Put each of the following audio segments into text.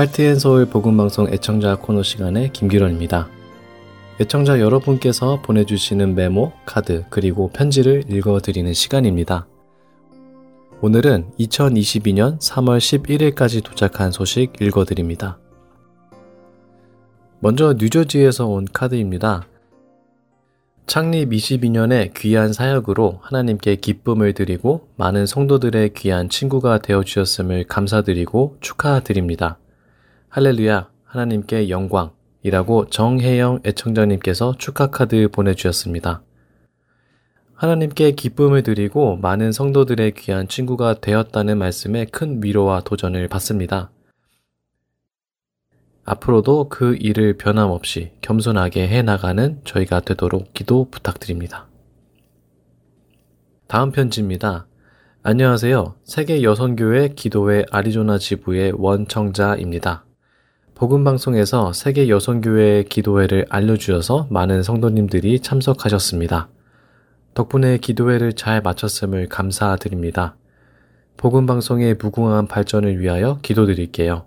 하트앤서울 복음방송 애청자 코너 시간의 김기런입니다. 애청자 여러분께서 보내주시는 메모, 카드, 그리고 편지를 읽어드리는 시간입니다. 오늘은 2022년 3월 11일까지 도착한 소식 읽어드립니다. 먼저 뉴저지에서 온 카드입니다. 창립 22년의 귀한 사역으로 하나님께 기쁨을 드리고 많은 성도들의 귀한 친구가 되어 주셨음을 감사드리고 축하드립니다. 할렐루야, 하나님께 영광 이라고 정혜영 애청자님께서 축하 카드 보내주셨습니다. 하나님께 기쁨을 드리고 많은 성도들의 귀한 친구가 되었다는 말씀에 큰 위로와 도전을 받습니다. 앞으로도 그 일을 변함없이 겸손하게 해나가는 저희가 되도록 기도 부탁드립니다. 다음 편지입니다. 안녕하세요. 세계 여성교회 기도회 아리조나 지부의 원청자입니다. 복음 방송에서 세계 여성교회 기도회를 알려주셔서 많은 성도님들이 참석하셨습니다. 덕분에 기도회를 잘 마쳤음을 감사드립니다. 복음 방송의 무궁한 발전을 위하여 기도드릴게요.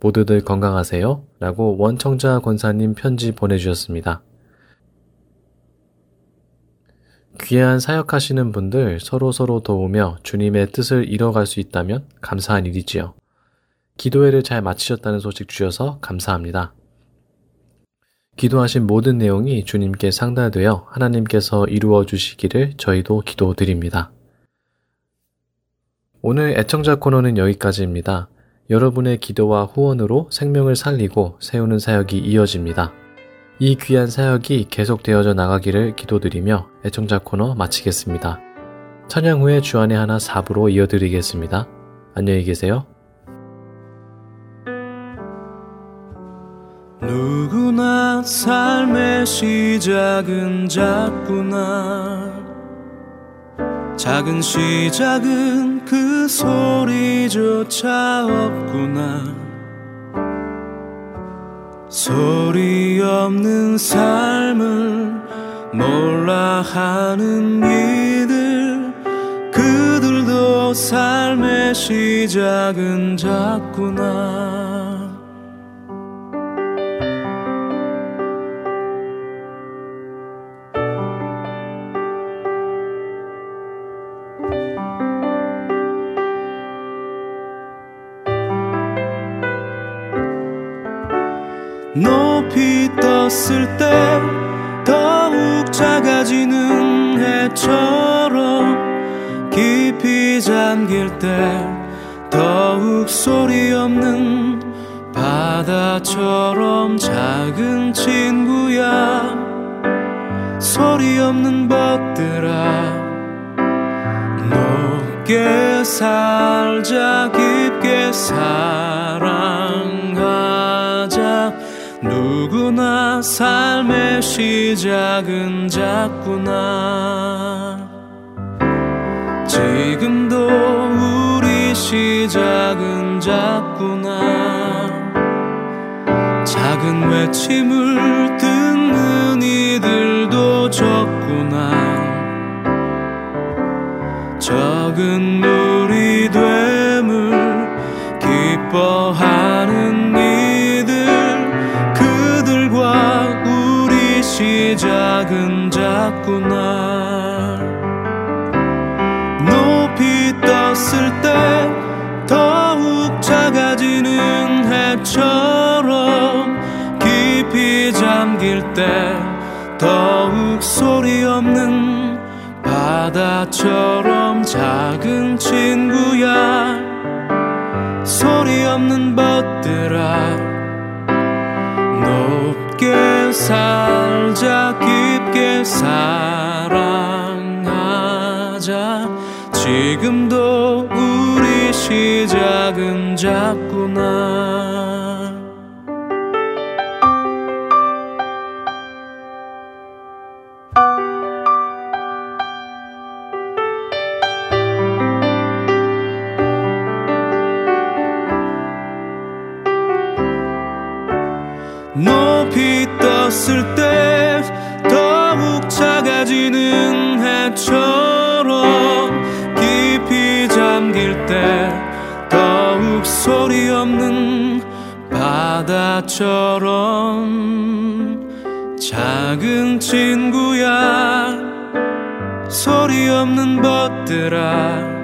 모두들 건강하세요. 라고 원청자 권사님 편지 보내주셨습니다. 귀한 사역하시는 분들 서로서로 도우며 주님의 뜻을 이뤄갈 수 있다면 감사한 일이지요. 기도회를 잘 마치셨다는 소식 주셔서 감사합니다. 기도하신 모든 내용이 주님께 상달되어 하나님께서 이루어 주시기를 저희도 기도드립니다. 오늘 애청자 코너는 여기까지입니다. 여러분의 기도와 후원으로 생명을 살리고 세우는 사역이 이어집니다. 이 귀한 사역이 계속되어져 나가기를 기도드리며 애청자 코너 마치겠습니다. 찬양 후에 주안의 하나 4부로 이어드리겠습니다. 안녕히 계세요. 삶의 시작은 작구나. 작은 시작은 그 소리조차 없구나. 소리 없는 삶을 몰라 하는 이들. 그들도 삶의 시작은 작구나 떴을 때 더욱 작아지는 해처럼 깊이 잠길 때 더욱 소리 없는 바다처럼 작은 친구야. 소리 없는 벗들아 높게 살자 깊게 사랑하자 누구나 삶의 시작은 작구나. 지금도 우리 시작은 작구나. 작은 외침을 듣는 이들도 적구나. 적은 물 작은 작구나. 높이 떴을 때 더욱 작아지는 해처럼 깊이 잠길 때 더욱 소리 없는 바다처럼 작은 친구야. 소리 없는 벗들아 높게 살 자 깊게 사랑하자. 지금도 우리 시작은 작구나 잠길 때 더욱 소리 없는 바다처럼 작은 친구야 소리 없는 벗들아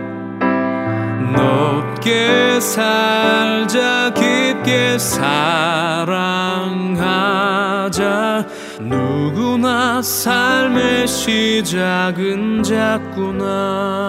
높게 살자 깊게 사랑하자. 누구나 삶의 시작은 작구나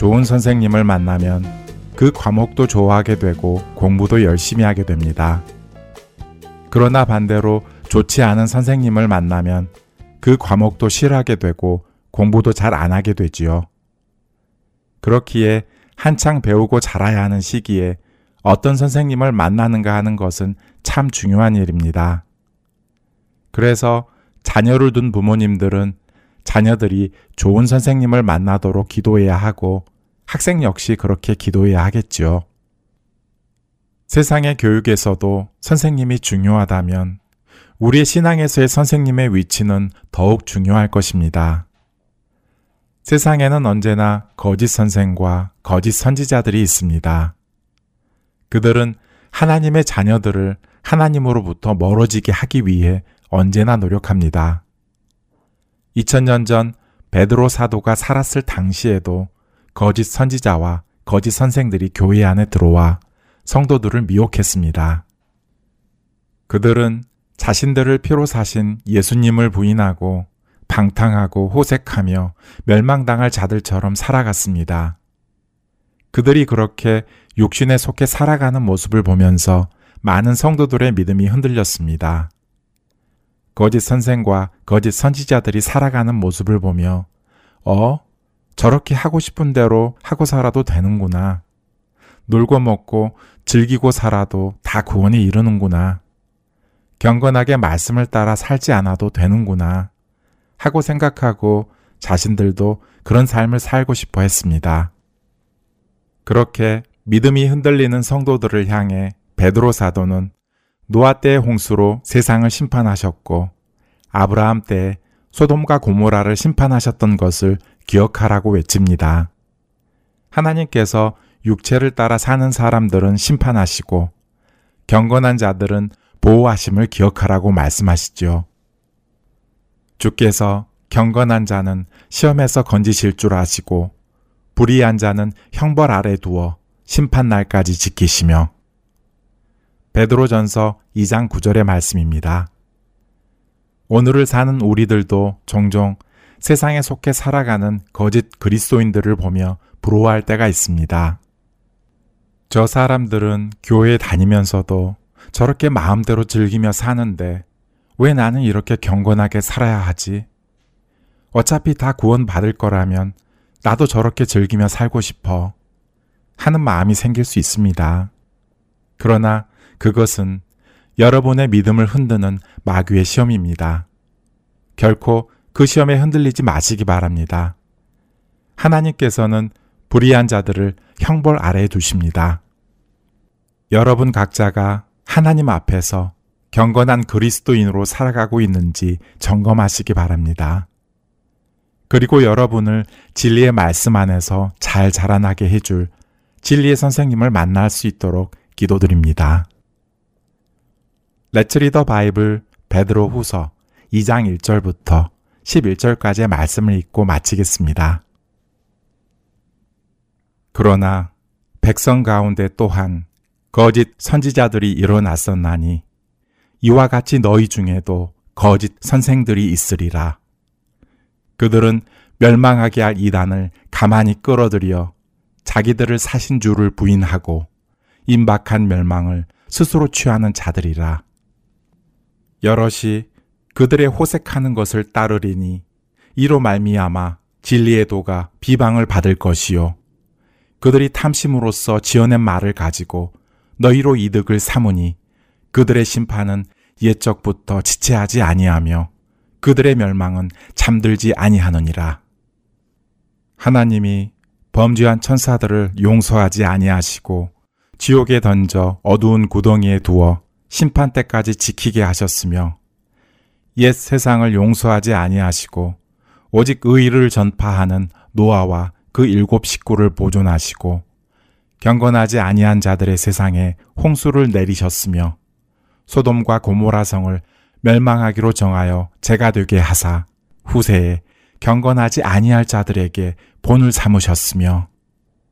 좋은 선생님을 만나면 그 과목도 좋아하게 되고 공부도 열심히 하게 됩니다. 그러나 반대로 좋지 않은 선생님을 만나면 그 과목도 싫어하게 되고 공부도 잘 안 하게 되지요. 그렇기에 한창 배우고 자라야 하는 시기에 어떤 선생님을 만나는가 하는 것은 참 중요한 일입니다. 그래서 자녀를 둔 부모님들은 자녀들이 좋은 선생님을 만나도록 기도해야 하고 학생 역시 그렇게 기도해야 하겠지요. 세상의 교육에서도 선생님이 중요하다면 우리의 신앙에서의 선생님의 위치는 더욱 중요할 것입니다. 세상에는 언제나 거짓 선생과 거짓 선지자들이 있습니다. 그들은 하나님의 자녀들을 하나님으로부터 멀어지게 하기 위해 언제나 노력합니다. 2000년 전 베드로 사도가 살았을 당시에도 거짓 선지자와 거짓 선생들이 교회 안에 들어와 성도들을 미혹했습니다. 그들은 자신들을 피로 사신 예수님을 부인하고 방탕하고 호색하며 멸망당할 자들처럼 살아갔습니다. 그들이 그렇게 육신에 속해 살아가는 모습을 보면서 많은 성도들의 믿음이 흔들렸습니다. 거짓 선생과 거짓 선지자들이 살아가는 모습을 보며, 어? 저렇게 하고 싶은 대로 하고 살아도 되는구나. 놀고 먹고 즐기고 살아도 다 구원에 이르는구나. 경건하게 말씀을 따라 살지 않아도 되는구나. 하고 생각하고 자신들도 그런 삶을 살고 싶어 했습니다. 그렇게 믿음이 흔들리는 성도들을 향해 베드로 사도는 노아 때의 홍수로 세상을 심판하셨고 아브라함 때 소돔과 고모라를 심판하셨던 것을 기억하라고 외칩니다. 하나님께서 육체를 따라 사는 사람들은 심판하시고 경건한 자들은 보호하심을 기억하라고 말씀하시죠. 주께서 경건한 자는 시험에서 건지실 줄 아시고 불의한 자는 형벌 아래 두어 심판 날까지 지키시며 베드로전서 2장 9절의 말씀입니다. 오늘을 사는 우리들도 종종 세상에 속해 살아가는 거짓 그리스도인들을 보며 부러워할 때가 있습니다. 저 사람들은 교회 다니면서도 저렇게 마음대로 즐기며 사는데 왜 나는 이렇게 경건하게 살아야 하지? 어차피 다 구원받을 거라면 나도 저렇게 즐기며 살고 싶어 하는 마음이 생길 수 있습니다. 그러나 그것은 여러분의 믿음을 흔드는 마귀의 시험입니다. 결코 그 시험에 흔들리지 마시기 바랍니다. 하나님께서는 불의한 자들을 형벌 아래에 두십니다. 여러분 각자가 하나님 앞에서 경건한 그리스도인으로 살아가고 있는지 점검하시기 바랍니다. 그리고 여러분을 진리의 말씀 안에서 잘 자라나게 해줄 진리의 선생님을 만날 수 있도록 기도드립니다. 레츠 리더 바이블 베드로 후서 2장 1절부터 11절까지의 말씀을 읽고 마치겠습니다. 그러나 백성 가운데 또한 거짓 선지자들이 일어났었나니 이와 같이 너희 중에도 거짓 선생들이 있으리라. 그들은 멸망하게 할 이단을 가만히 끌어들여 자기들을 사신 주를 부인하고 임박한 멸망을 스스로 취하는 자들이라. 여럿이 그들의 호색하는 것을 따르리니 이로 말미암아 진리의 도가 비방을 받을 것이요 그들이 탐심으로써 지어낸 말을 가지고 너희로 이득을 삼으니 그들의 심판은 옛적부터 지체하지 아니하며 그들의 멸망은 잠들지 아니하느니라. 하나님이 범죄한 천사들을 용서하지 아니하시고 지옥에 던져 어두운 구덩이에 두어 심판 때까지 지키게 하셨으며 옛 세상을 용서하지 아니하시고 오직 의를 전파하는 노아와 그 일곱 식구를 보존하시고 경건하지 아니한 자들의 세상에 홍수를 내리셨으며 소돔과 고모라 성을 멸망하기로 정하여 제가 되게 하사 후세에 경건하지 아니할 자들에게 본을 삼으셨으며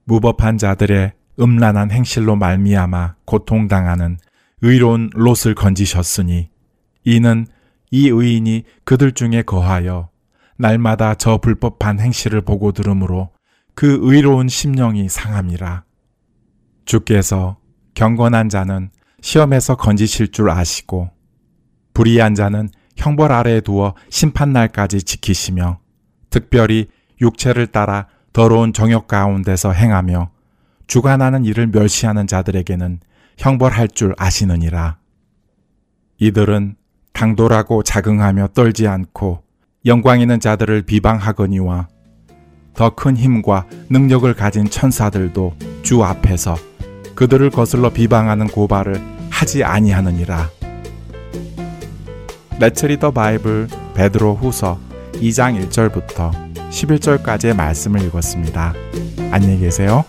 무법한 자들의 음란한 행실로 말미암아 고통당하는 의로운 롯을 건지셨으니 이는 이 의인이 그들 중에 거하여 날마다 저 불법한 행실을 보고 들으므로 그 의로운 심령이 상함이라. 주께서 경건한 자는 시험에서 건지실 줄 아시고 불의한 자는 형벌 아래에 두어 심판날까지 지키시며 특별히 육체를 따라 더러운 정욕 가운데서 행하며 주관하는 일을 멸시하는 자들에게는 형벌할 줄 아시느니라. 이들은 당돌하고 자긍하며 떨지 않고 영광 있는 자들을 비방하거니와 더 큰 힘과 능력을 가진 천사들도 주 앞에서 그들을 거슬러 비방하는 고발을 하지 아니하느니라. Let's Read the Bible 베드로 후서 2장 1절부터 11절까지의 말씀을 읽었습니다. 안녕히 계세요.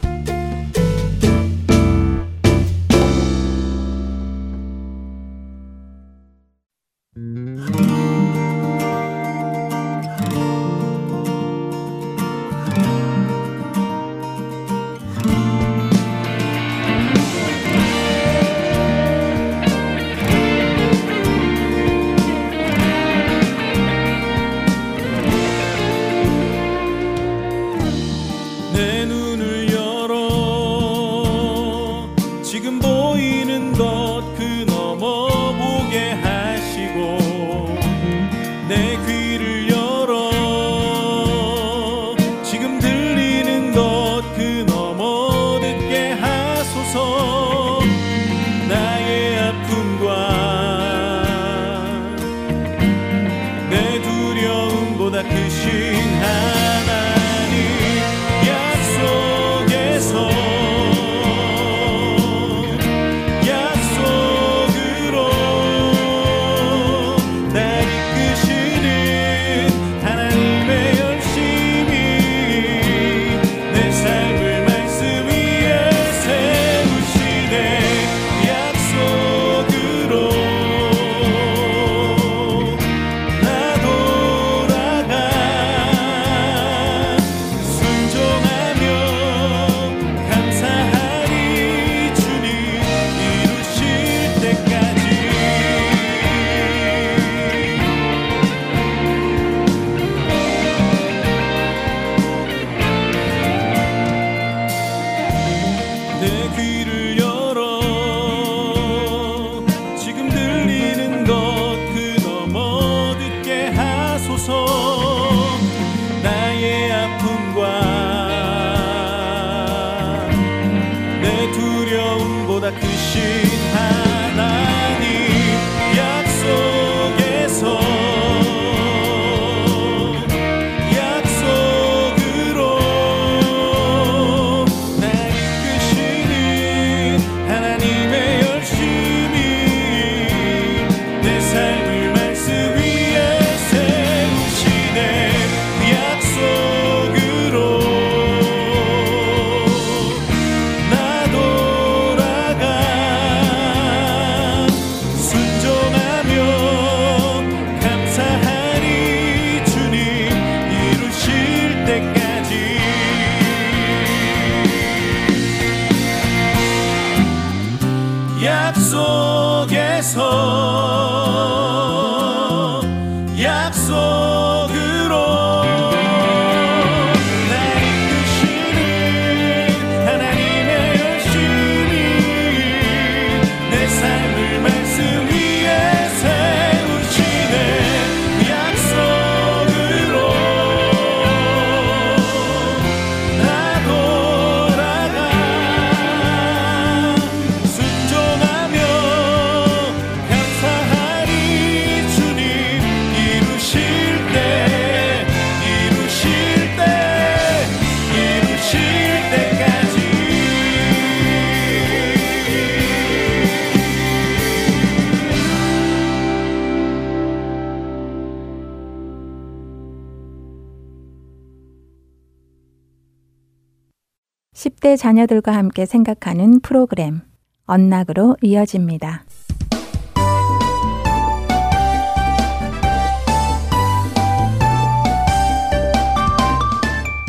자녀들과 함께 생각하는 프로그램 언락으로 이어집니다.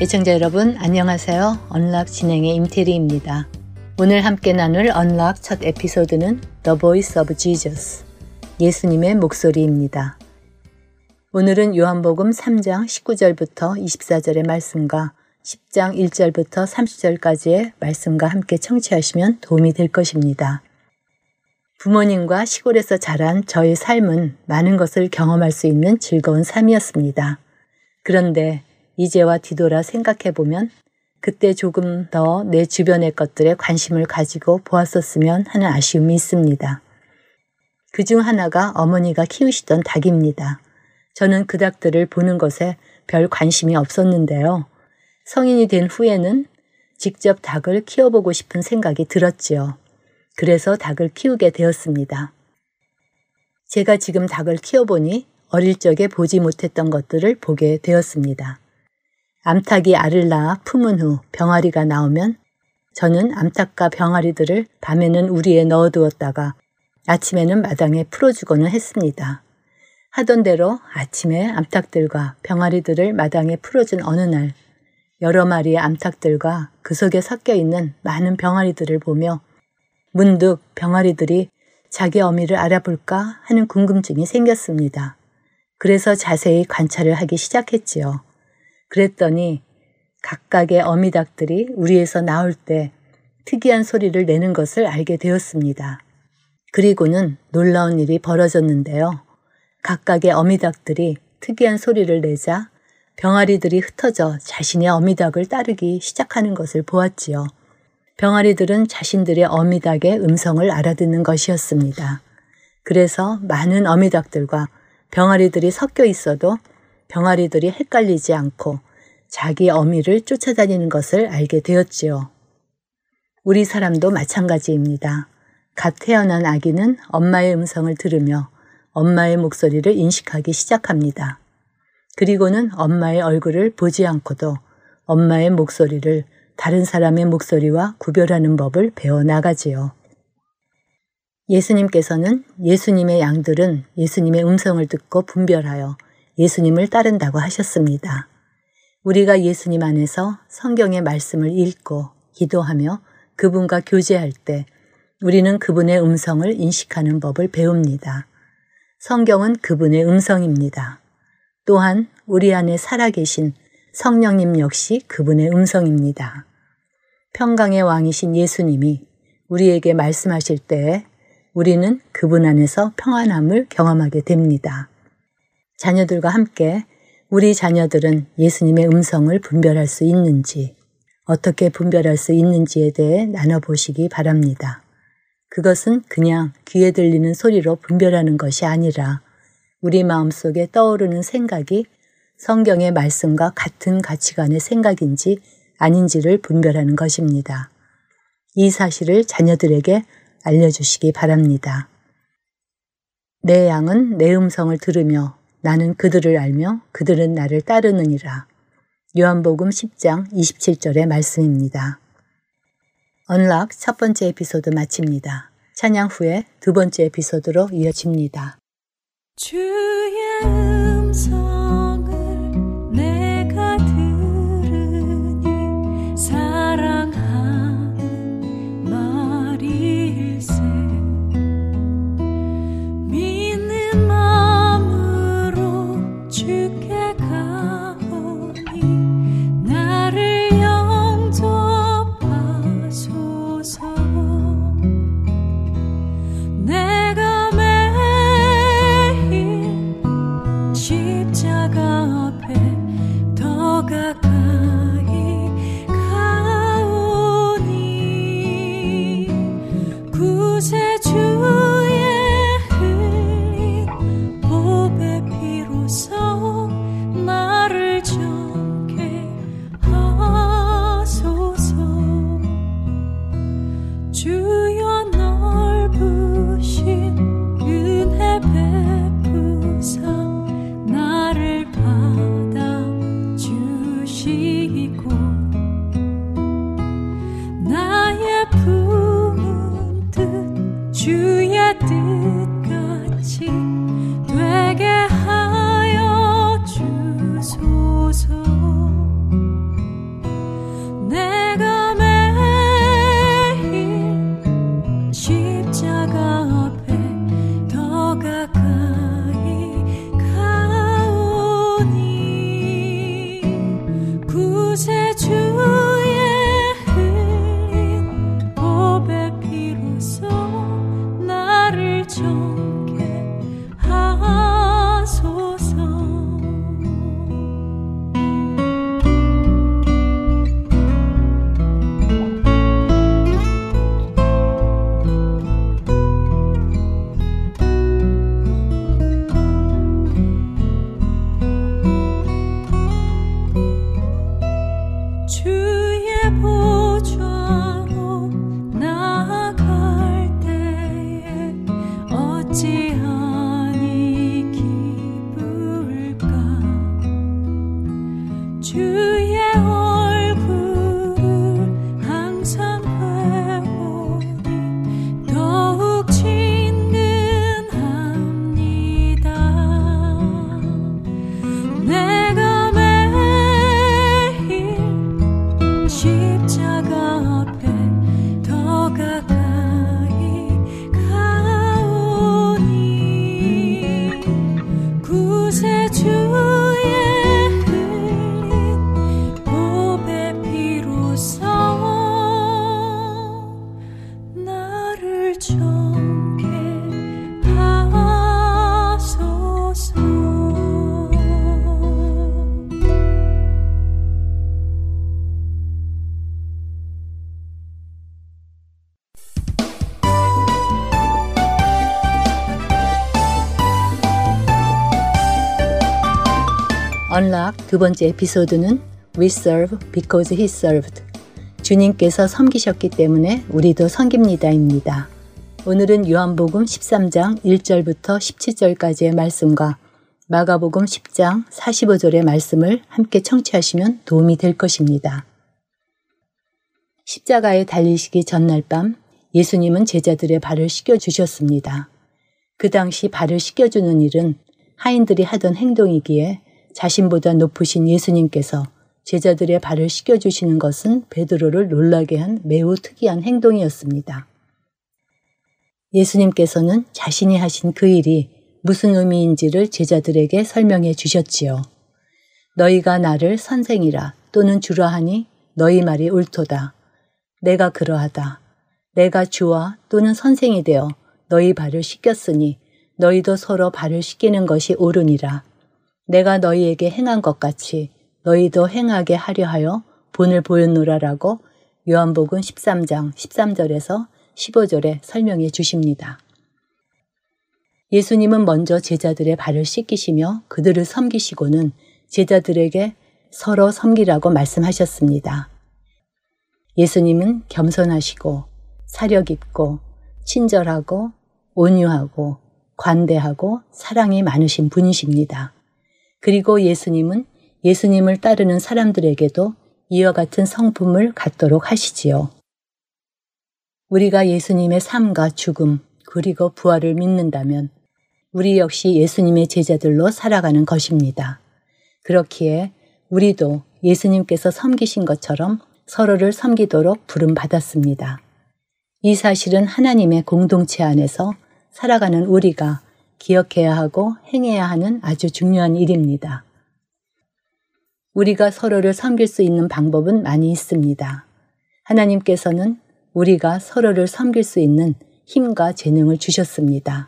애청자 여러분 안녕하세요. 언락 진행의 임태리입니다. 오늘 함께 나눌 언락 첫 에피소드는 The Voice of Jesus 예수님의 목소리입니다. 오늘은 요한복음 3장 19절부터 24절의 말씀과 10장 1절부터 30절까지의 말씀과 함께 청취하시면 도움이 될 것입니다. 부모님과 시골에서 자란 저의 삶은 많은 것을 경험할 수 있는 즐거운 삶이었습니다. 그런데 이제와 뒤돌아 생각해 보면 그때 조금 더 내 주변의 것들에 관심을 가지고 보았었으면 하는 아쉬움이 있습니다. 그 중 하나가 어머니가 키우시던 닭입니다. 저는 그 닭들을 보는 것에 별 관심이 없었는데요. 성인이 된 후에는 직접 닭을 키워보고 싶은 생각이 들었지요. 그래서 닭을 키우게 되었습니다. 제가 지금 닭을 키워보니 어릴 적에 보지 못했던 것들을 보게 되었습니다. 암탉이 알을 낳아 품은 후 병아리가 나오면 저는 암탉과 병아리들을 밤에는 우리에 넣어두었다가 아침에는 마당에 풀어주고는 했습니다. 하던 대로 아침에 암탉들과 병아리들을 마당에 풀어준 어느 날 여러 마리의 암탉들과 그 속에 섞여 있는 많은 병아리들을 보며 문득 병아리들이 자기 어미를 알아볼까 하는 궁금증이 생겼습니다. 그래서 자세히 관찰을 하기 시작했지요. 그랬더니 각각의 어미닭들이 우리에서 나올 때 특이한 소리를 내는 것을 알게 되었습니다. 그리고는 놀라운 일이 벌어졌는데요. 각각의 어미닭들이 특이한 소리를 내자 병아리들이 흩어져 자신의 어미닭을 따르기 시작하는 것을 보았지요. 병아리들은 자신들의 어미닭의 음성을 알아듣는 것이었습니다. 그래서 많은 어미닭들과 병아리들이 섞여 있어도 병아리들이 헷갈리지 않고 자기 어미를 쫓아다니는 것을 알게 되었지요. 우리 사람도 마찬가지입니다. 갓 태어난 아기는 엄마의 음성을 들으며 엄마의 목소리를 인식하기 시작합니다. 그리고는 엄마의 얼굴을 보지 않고도 엄마의 목소리를 다른 사람의 목소리와 구별하는 법을 배워 나가지요. 예수님께서는 예수님의 양들은 예수님의 음성을 듣고 분별하여 예수님을 따른다고 하셨습니다. 우리가 예수님 안에서 성경의 말씀을 읽고 기도하며 그분과 교제할 때 우리는 그분의 음성을 인식하는 법을 배웁니다. 성경은 그분의 음성입니다. 또한 우리 안에 살아계신 성령님 역시 그분의 음성입니다. 평강의 왕이신 예수님이 우리에게 말씀하실 때에 우리는 그분 안에서 평안함을 경험하게 됩니다. 자녀들과 함께 우리 자녀들은 예수님의 음성을 분별할 수 있는지, 어떻게 분별할 수 있는지에 대해 나눠보시기 바랍니다. 그것은 그냥 귀에 들리는 소리로 분별하는 것이 아니라 우리 마음속에 떠오르는 생각이 성경의 말씀과 같은 가치관의 생각인지 아닌지를 분별하는 것입니다. 이 사실을 자녀들에게 알려주시기 바랍니다. 내 양은 내 음성을 들으며 나는 그들을 알며 그들은 나를 따르느니라. 요한복음 10장 27절의 말씀입니다. 언락 첫 번째 에피소드 마칩니다. 찬양 후에 두 번째 에피소드로 이어집니다. 주의 음성 언락 두 번째 에피소드는 We serve because he served. 주님께서 섬기셨기 때문에 우리도 섬깁니다입니다. 오늘은 요한복음 13장 1절부터 17절까지의 말씀과 마가복음 10장 45절의 말씀을 함께 청취하시면 도움이 될 것입니다. 십자가에 달리시기 전날 밤 예수님은 제자들의 발을 씻겨주셨습니다. 그 당시 발을 씻겨주는 일은 하인들이 하던 행동이기에 자신보다 높으신 예수님께서 제자들의 발을 씻겨주시는 것은 베드로를 놀라게 한 매우 특이한 행동이었습니다. 예수님께서는 자신이 하신 그 일이 무슨 의미인지를 제자들에게 설명해 주셨지요. 너희가 나를 선생이라 또는 주라 하니 너희 말이 옳도다. 내가 그러하다. 내가 주와 또는 선생이 되어 너희 발을 씻겼으니 너희도 서로 발을 씻기는 것이 옳으니라. 내가 너희에게 행한 것 같이 너희도 행하게 하려 하여 본을 보였노라라고 요한복음 13장 13절에서 15절에 설명해 주십니다. 예수님은 먼저 제자들의 발을 씻기시며 그들을 섬기시고는 제자들에게 서로 섬기라고 말씀하셨습니다. 예수님은 겸손하시고 사려 깊고 친절하고 온유하고 관대하고 사랑이 많으신 분이십니다. 그리고 예수님은 예수님을 따르는 사람들에게도 이와 같은 성품을 갖도록 하시지요. 우리가 예수님의 삶과 죽음, 그리고 부활을 믿는다면 우리 역시 예수님의 제자들로 살아가는 것입니다. 그렇기에 우리도 예수님께서 섬기신 것처럼 서로를 섬기도록 부름받았습니다. 이 사실은 하나님의 공동체 안에서 살아가는 우리가 기억해야 하고 행해야 하는 아주 중요한 일입니다. 우리가 서로를 섬길 수 있는 방법은 많이 있습니다. 하나님께서는 우리가 서로를 섬길 수 있는 힘과 재능을 주셨습니다.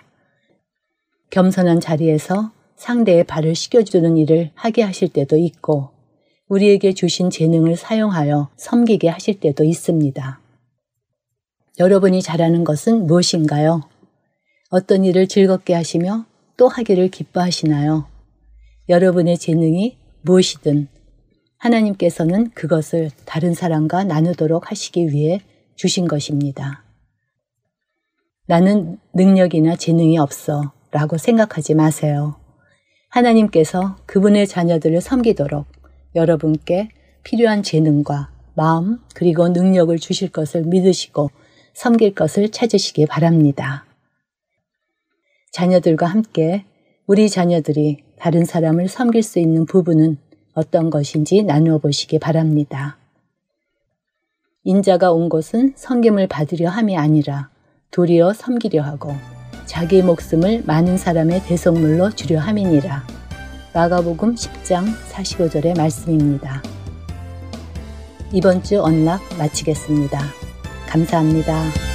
겸손한 자리에서 상대의 발을 씻겨주는 일을 하게 하실 때도 있고, 우리에게 주신 재능을 사용하여 섬기게 하실 때도 있습니다. 여러분이 잘하는 것은 무엇인가요? 어떤 일을 즐겁게 하시며 또 하기를 기뻐하시나요? 여러분의 재능이 무엇이든 하나님께서는 그것을 다른 사람과 나누도록 하시기 위해 주신 것입니다. 나는 능력이나 재능이 없어 라고 생각하지 마세요. 하나님께서 그분의 자녀들을 섬기도록 여러분께 필요한 재능과 마음 그리고 능력을 주실 것을 믿으시고 섬길 것을 찾으시기 바랍니다. 자녀들과 함께 우리 자녀들이 다른 사람을 섬길 수 있는 부분은 어떤 것인지 나누어 보시기 바랍니다. 인자가 온 것은 섬김을 받으려 함이 아니라 도리어 섬기려 하고 자기 목숨을 많은 사람의 대속물로 주려 함이니라. 마가복음 10장 45절의 말씀입니다. 이번 주 언락 마치겠습니다. 감사합니다.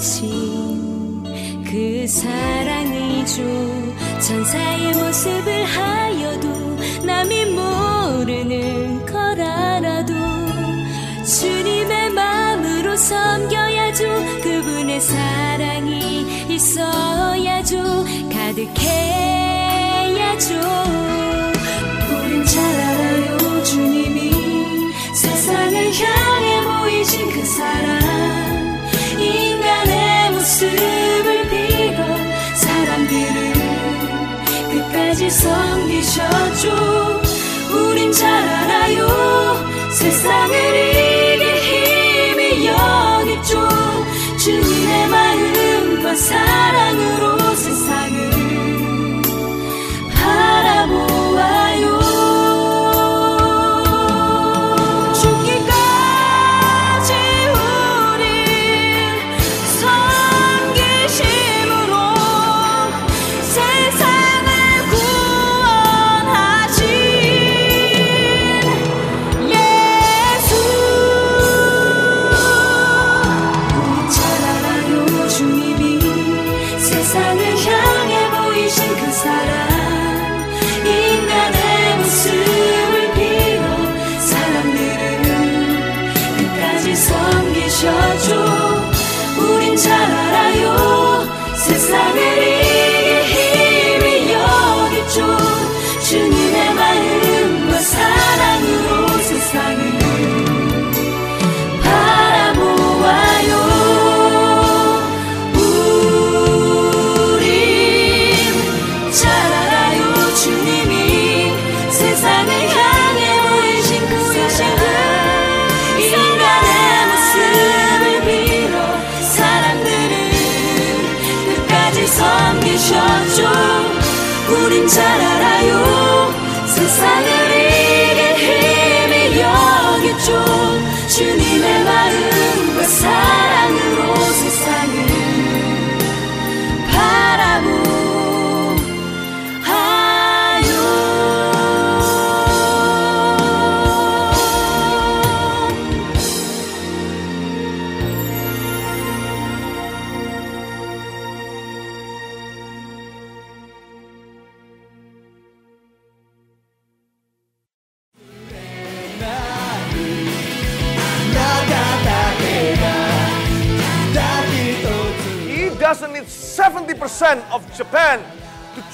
보이신 그 사랑이죠 천사의 모습을 하여도 남이 모르는 걸 알아도 주님의 마음으로 섬겨야죠. 그분의 사랑이 있어야죠. 가득해야죠. 우린 잘 알아요 주님이. 세상을 향해 보이신 그 사랑 섬기셨죠 우린 잘 알아요. 세상을 이길 힘이 여기죠 주님의 마음과 사랑으로 세상을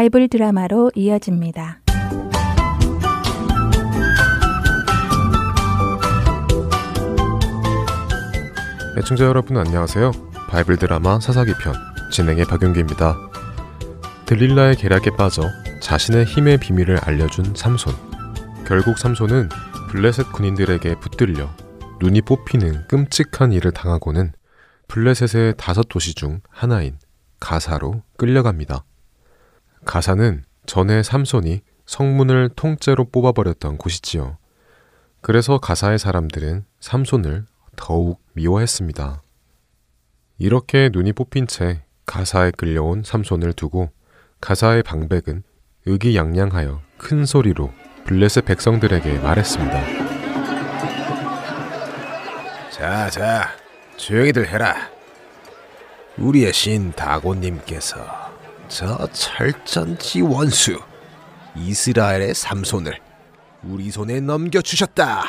바이블 드라마로 이어집니다. 애청자 여러분 안녕하세요. 바이블 드라마 사사기 편 진행의 박윤규입니다. 들릴라의 계략에 빠져 자신의 힘의 비밀을 알려준 삼손. 결국 삼손은 블레셋 군인들에게 붙들려 눈이 뽑히는 끔찍한 일을 당하고는 블레셋의 다섯 도시 중 하나인 가사로 끌려갑니다. 가사는 전에 삼손이 성문을 통째로 뽑아버렸던 곳이지요. 그래서 가사의 사람들은 삼손을 더욱 미워했습니다. 이렇게 눈이 뽑힌 채 가사에 끌려온 삼손을 두고 가사의 방백은 의기양양하여 큰 소리로 블레셋 백성들에게 말했습니다. 자, 자, 조용히들 해라. 우리의 신 다곤님께서 저 철전지 원수 이스라엘의 삼손을 우리 손에 넘겨주셨다.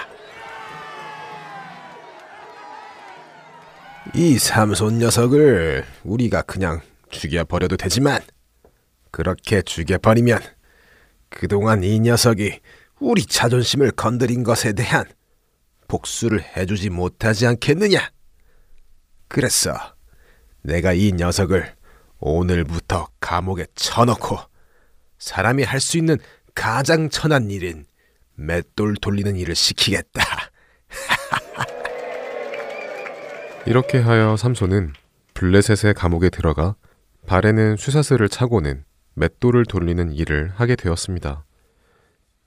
이 삼손 녀석을 우리가 그냥 죽여버려도 되지만 그렇게 죽여버리면 그동안 이 녀석이 우리 자존심을 건드린 것에 대한 복수를 해주지 못하지 않겠느냐? 그랬어. 내가 이 녀석을 오늘부터 감옥에 쳐넣고 사람이 할 수 있는 가장 천한 일인 맷돌 돌리는 일을 시키겠다. 이렇게 하여 삼손은 블레셋의 감옥에 들어가 발에는 쇠사슬을 차고는 맷돌을 돌리는 일을 하게 되었습니다.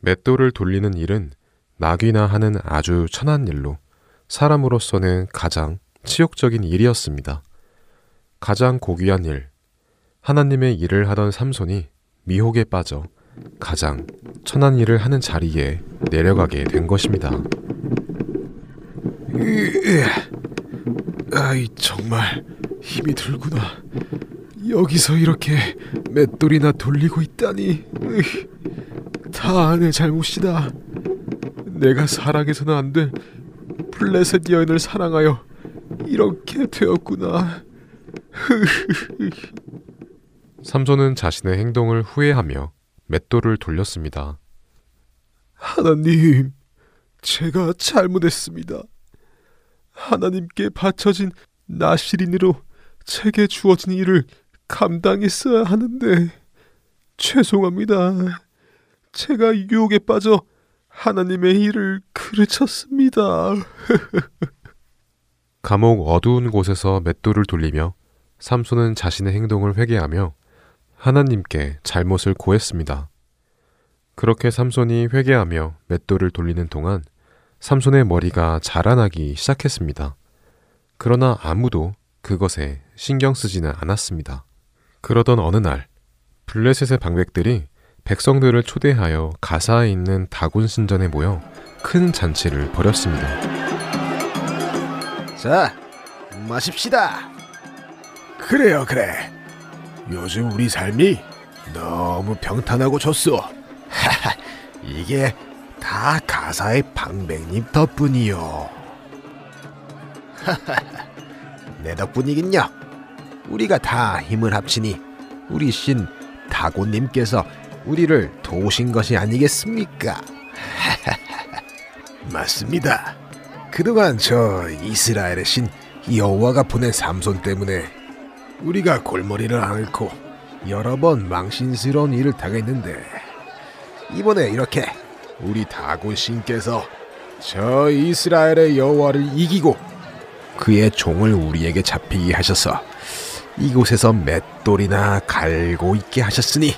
맷돌을 돌리는 일은 낙이나 하는 아주 천한 일로 사람으로서는 가장 치욕적인 일이었습니다. 가장 고귀한 일, 하나님의 일을 하던 삼손이 미혹에 빠져 가장 천한 일을 하는 자리에 내려가게 된 것입니다. 아이 정말 힘이 들구나. 여기서 이렇게 맷돌이나 돌리고 있다니. 다내 잘못이다. 내가 사랑해서는 안될 플레셋 여인을 사랑하여 이렇게 되었구나. 삼손은 자신의 행동을 후회하며 맷돌을 돌렸습니다. 하나님, 제가 잘못했습니다. 하나님께 바쳐진 나시린으로 제게 주어진 일을 감당했어야 하는데 죄송합니다. 제가 유혹에 빠져 하나님의 일을 그르쳤습니다. 감옥 어두운 곳에서 맷돌을 돌리며 삼손은 자신의 행동을 회개하며 하나님께 잘못을 고했습니다. 그렇게 삼손이 회개하며 맷돌을 돌리는 동안 삼손의 머리가 자라나기 시작했습니다. 그러나 아무도 그것에 신경 쓰지는 않았습니다. 그러던 어느 날 블레셋의 방백들이 백성들을 초대하여 가사에 있는 다곤 신전에 모여 큰 잔치를 벌였습니다. 자, 마십시다. 그래요, 그래. 요즘 우리 삶이 너무 평탄하고 좋소. 이게 다 가사의 방백님 덕분이요. 내 덕분이긴요. 우리가 다 힘을 합치니 우리 신 다곤님께서 우리를 도우신 것이 아니겠습니까? 맞습니다. 그동안 저 이스라엘의 신 여호와가 보낸 삼손 때문에 우리가 골머리를 앓고 여러 번 망신스러운 일을 당했는데 이번에 이렇게 우리 다곤 신께서 저 이스라엘의 여호와를 이기고 그의 종을 우리에게 잡히게 하셔서 이곳에서 맷돌이나 갈고 있게 하셨으니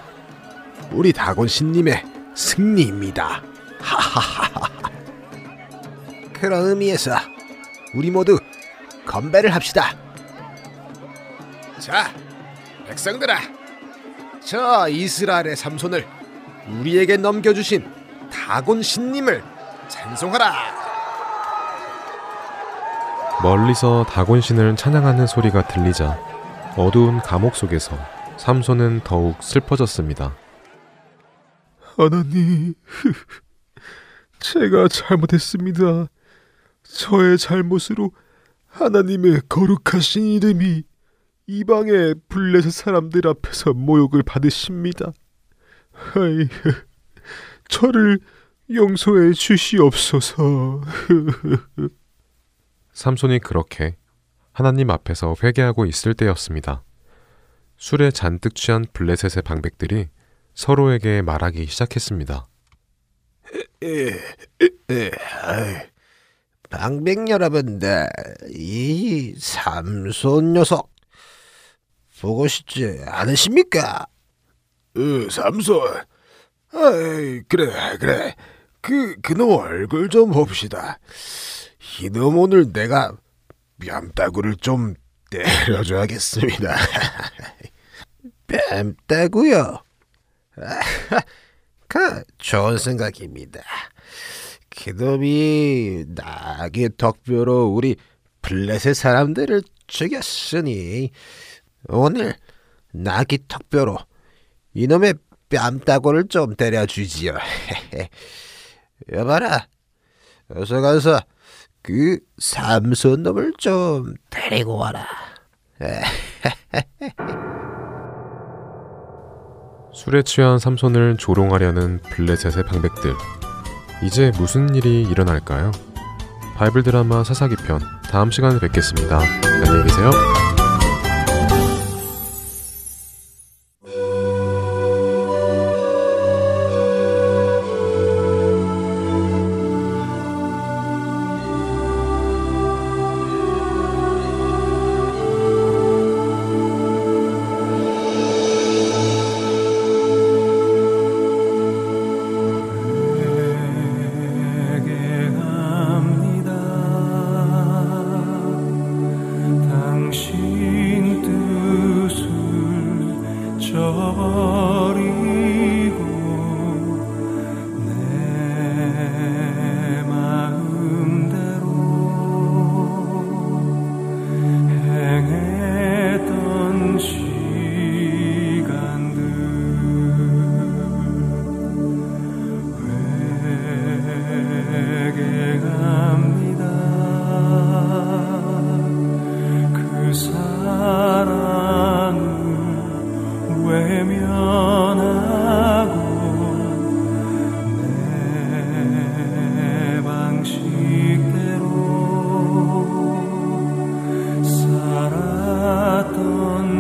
우리 다곤 신님의 승리입니다. 하하하하. 그런 의미에서 우리 모두 건배를 합시다. 자, 백성들아, 저 이스라엘의 삼손을 우리에게 넘겨주신 다곤 신님을 찬송하라. 멀리서 다곤 신을 찬양하는 소리가 들리자 어두운 감옥 속에서 삼손은 더욱 슬퍼졌습니다. 하나님, 제가 잘못했습니다. 저의 잘못으로 하나님의 거룩하신 이름이 이방의 블레셋 사람들 앞에서 모욕을 받으십니다. 아이, 저를 용서해 주시옵소서. 삼손이 그렇게 하나님 앞에서 회개하고 있을 때였습니다. 술에 잔뜩 취한 블레셋의 방백들이 서로에게 말하기 시작했습니다. 에, 에, 아이, 방백 여러분들, 이 삼손 녀석 보고 싶지 않으십니까? 어, 삼손. 아이, 그래, 그래. 그, 그놈 얼굴 좀 봅시다. 이놈 오늘 내가 뺨따구를 좀 때려줘야겠습니다. 뺨따구요? 그, 좋은 생각입니다. 그놈이 나의 덕뼈로 우리 블레셋 사람들을 죽였으니 오늘 나기 턱뼈로 이놈의 뺨따구를 좀 때려주지요. 여봐라, 어서 가서 그 삼손 놈을 좀 데리고 와라. 술에 취한 삼손을 조롱하려는 블레셋의 방백들. 이제 무슨 일이 일어날까요? 바이블 드라마 사사기 편 다음 시간에 뵙겠습니다. 안녕히 계세요.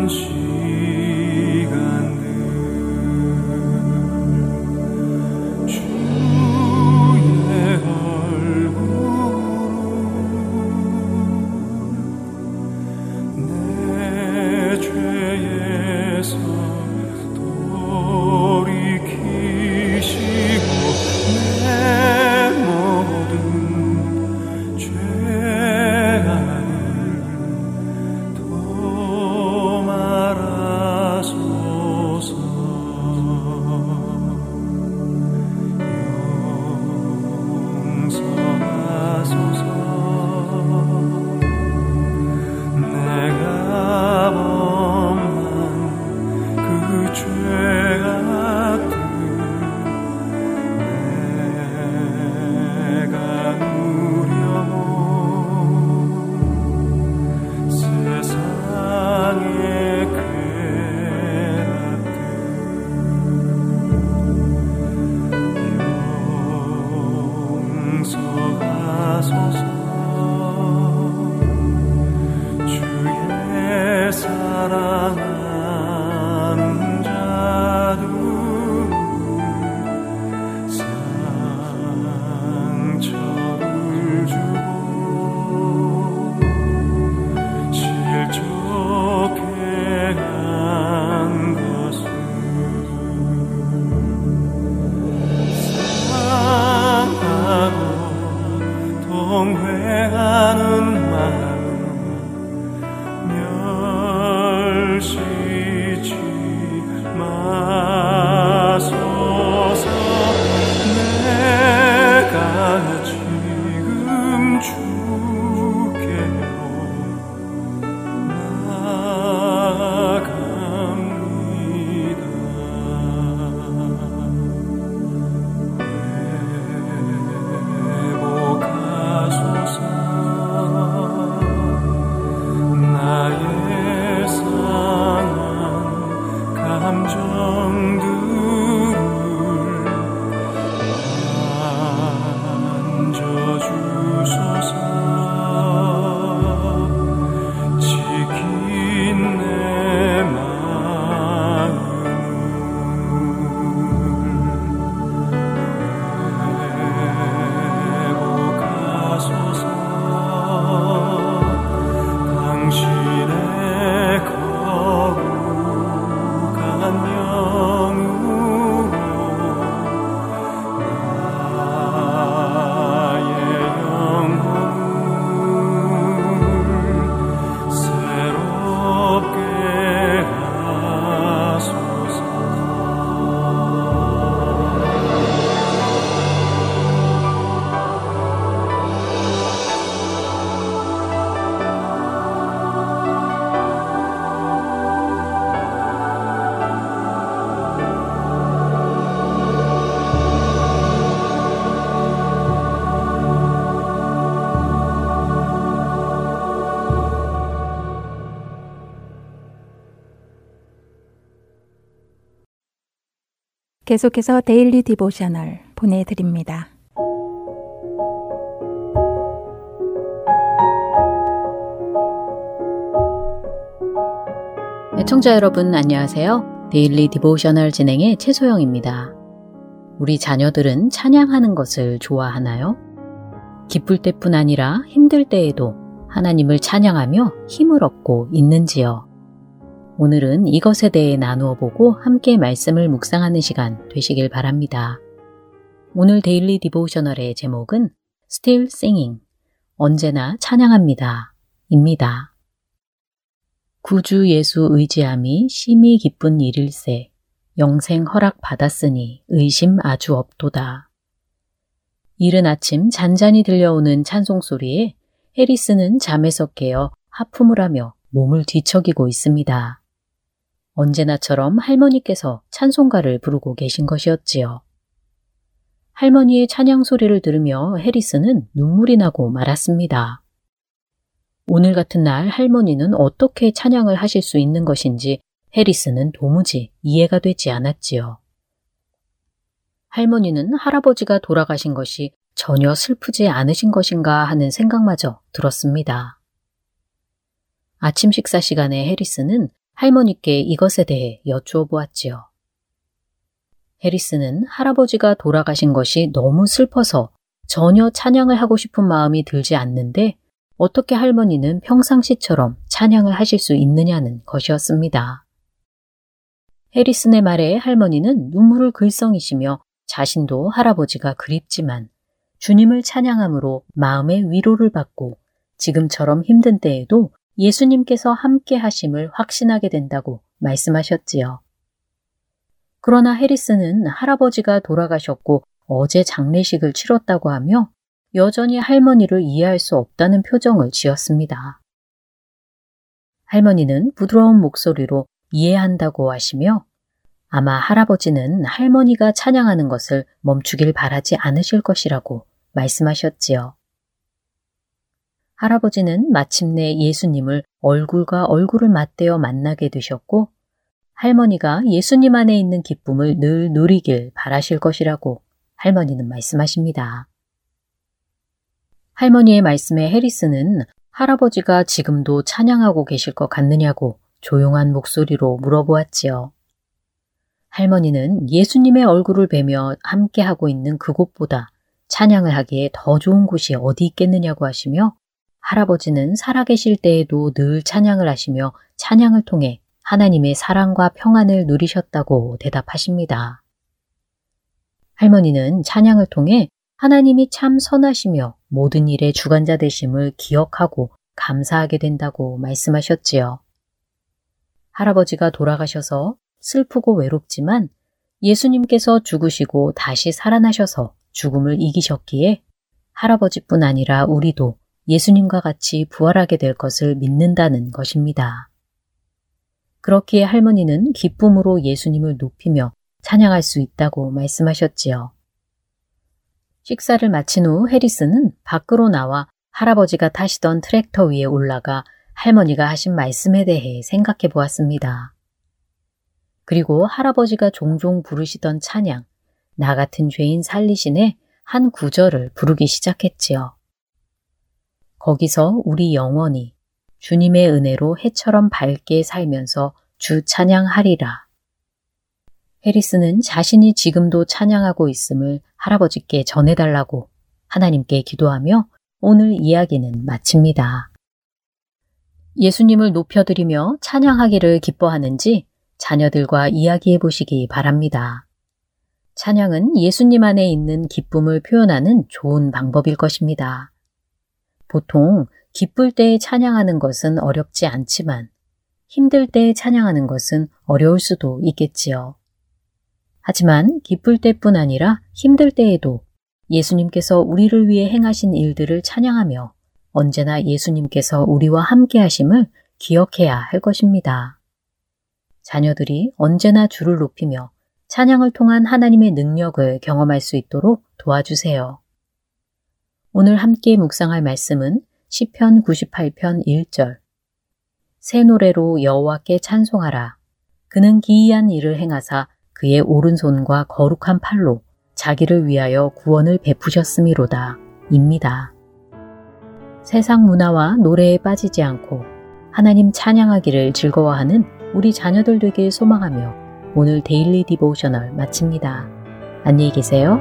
살 계속해서 Daily Devotional 보내드립니다. 애청자 여러분 안녕하세요. Daily Devotional 진행의 최소영입니다. 우리 자녀들은 찬양하는 것을 좋아하나요? 기쁠 때뿐 아니라 힘들 때에도 하나님을 찬양하며 힘을 얻고 있는지요? 오늘은 이것에 대해 나누어 보고 함께 말씀을 묵상하는 시간 되시길 바랍니다. 오늘 데일리 디보셔널의 제목은 Still Singing, 언제나 찬양합니다. 입니다. 구주 예수 의지함이 심히 기쁜 일일세, 영생 허락 받았으니 의심 아주 없도다. 이른 아침 잔잔히 들려오는 찬송 소리에 해리스는 잠에서 깨어 하품을 하며 몸을 뒤척이고 있습니다. 언제나처럼 할머니께서 찬송가를 부르고 계신 것이었지요. 할머니의 찬양 소리를 들으며 해리스는 눈물이 나고 말았습니다. 오늘 같은 날 할머니는 어떻게 찬양을 하실 수 있는 것인지 해리스는 도무지 이해가 되지 않았지요. 할머니는 할아버지가 돌아가신 것이 전혀 슬프지 않으신 것인가 하는 생각마저 들었습니다. 아침 식사 시간에 해리스는 할머니께 이것에 대해 여쭈어 보았지요. 해리스는 할아버지가 돌아가신 것이 너무 슬퍼서 전혀 찬양을 하고 싶은 마음이 들지 않는데 어떻게 할머니는 평상시처럼 찬양을 하실 수 있느냐는 것이었습니다. 해리슨의 말에 할머니는 눈물을 글썽이시며 자신도 할아버지가 그립지만 주님을 찬양함으로 마음의 위로를 받고 지금처럼 힘든 때에도 예수님께서 함께 하심을 확신하게 된다고 말씀하셨지요. 그러나 해리스는 할아버지가 돌아가셨고 어제 장례식을 치렀다고 하며 여전히 할머니를 이해할 수 없다는 표정을 지었습니다. 할머니는 부드러운 목소리로 이해한다고 하시며 아마 할아버지는 할머니가 찬양하는 것을 멈추길 바라지 않으실 것이라고 말씀하셨지요. 할아버지는 마침내 예수님을 얼굴과 얼굴을 맞대어 만나게 되셨고 할머니가 예수님 안에 있는 기쁨을 늘 누리길 바라실 것이라고 할머니는 말씀하십니다. 할머니의 말씀에 해리스는 할아버지가 지금도 찬양하고 계실 것 같느냐고 조용한 목소리로 물어보았지요. 할머니는 예수님의 얼굴을 뵈며 함께하고 있는 그곳보다 찬양을 하기에 더 좋은 곳이 어디 있겠느냐고 하시며 할아버지는 살아계실 때에도 늘 찬양을 하시며 찬양을 통해 하나님의 사랑과 평안을 누리셨다고 대답하십니다. 할머니는 찬양을 통해 하나님이 참 선하시며 모든 일의 주관자 되심을 기억하고 감사하게 된다고 말씀하셨지요. 할아버지가 돌아가셔서 슬프고 외롭지만 예수님께서 죽으시고 다시 살아나셔서 죽음을 이기셨기에 할아버지뿐 아니라 우리도 예수님과 같이 부활하게 될 것을 믿는다는 것입니다. 그렇기에 할머니는 기쁨으로 예수님을 높이며 찬양할 수 있다고 말씀하셨지요. 식사를 마친 후 해리스는 밖으로 나와 할아버지가 타시던 트랙터 위에 올라가 할머니가 하신 말씀에 대해 생각해 보았습니다. 그리고 할아버지가 종종 부르시던 찬양, 나 같은 죄인 살리신의 한 구절을 부르기 시작했지요. 거기서 우리 영원히 주님의 은혜로 해처럼 밝게 살면서 주 찬양하리라. 해리스는 자신이 지금도 찬양하고 있음을 할아버지께 전해달라고 하나님께 기도하며 오늘 이야기는 마칩니다. 예수님을 높여드리며 찬양하기를 기뻐하는지 자녀들과 이야기해 보시기 바랍니다. 찬양은 예수님 안에 있는 기쁨을 표현하는 좋은 방법일 것입니다. 보통 기쁠 때 찬양하는 것은 어렵지 않지만 힘들 때 찬양하는 것은 어려울 수도 있겠지요. 하지만 기쁠 때뿐 아니라 힘들 때에도 예수님께서 우리를 위해 행하신 일들을 찬양하며 언제나 예수님께서 우리와 함께 하심을 기억해야 할 것입니다. 자녀들이 언제나 주를 높이며 찬양을 통한 하나님의 능력을 경험할 수 있도록 도와주세요. 오늘 함께 묵상할 말씀은 시편 98편 1절 새 노래로 여호와께 찬송하라. 그는 기이한 일을 행하사 그의 오른손과 거룩한 팔로 자기를 위하여 구원을 베푸셨음이로다. 입니다. 세상 문화와 노래에 빠지지 않고 하나님 찬양하기를 즐거워하는 우리 자녀들 되길 소망하며 오늘 Daily Devotional 마칩니다. 안녕히 계세요.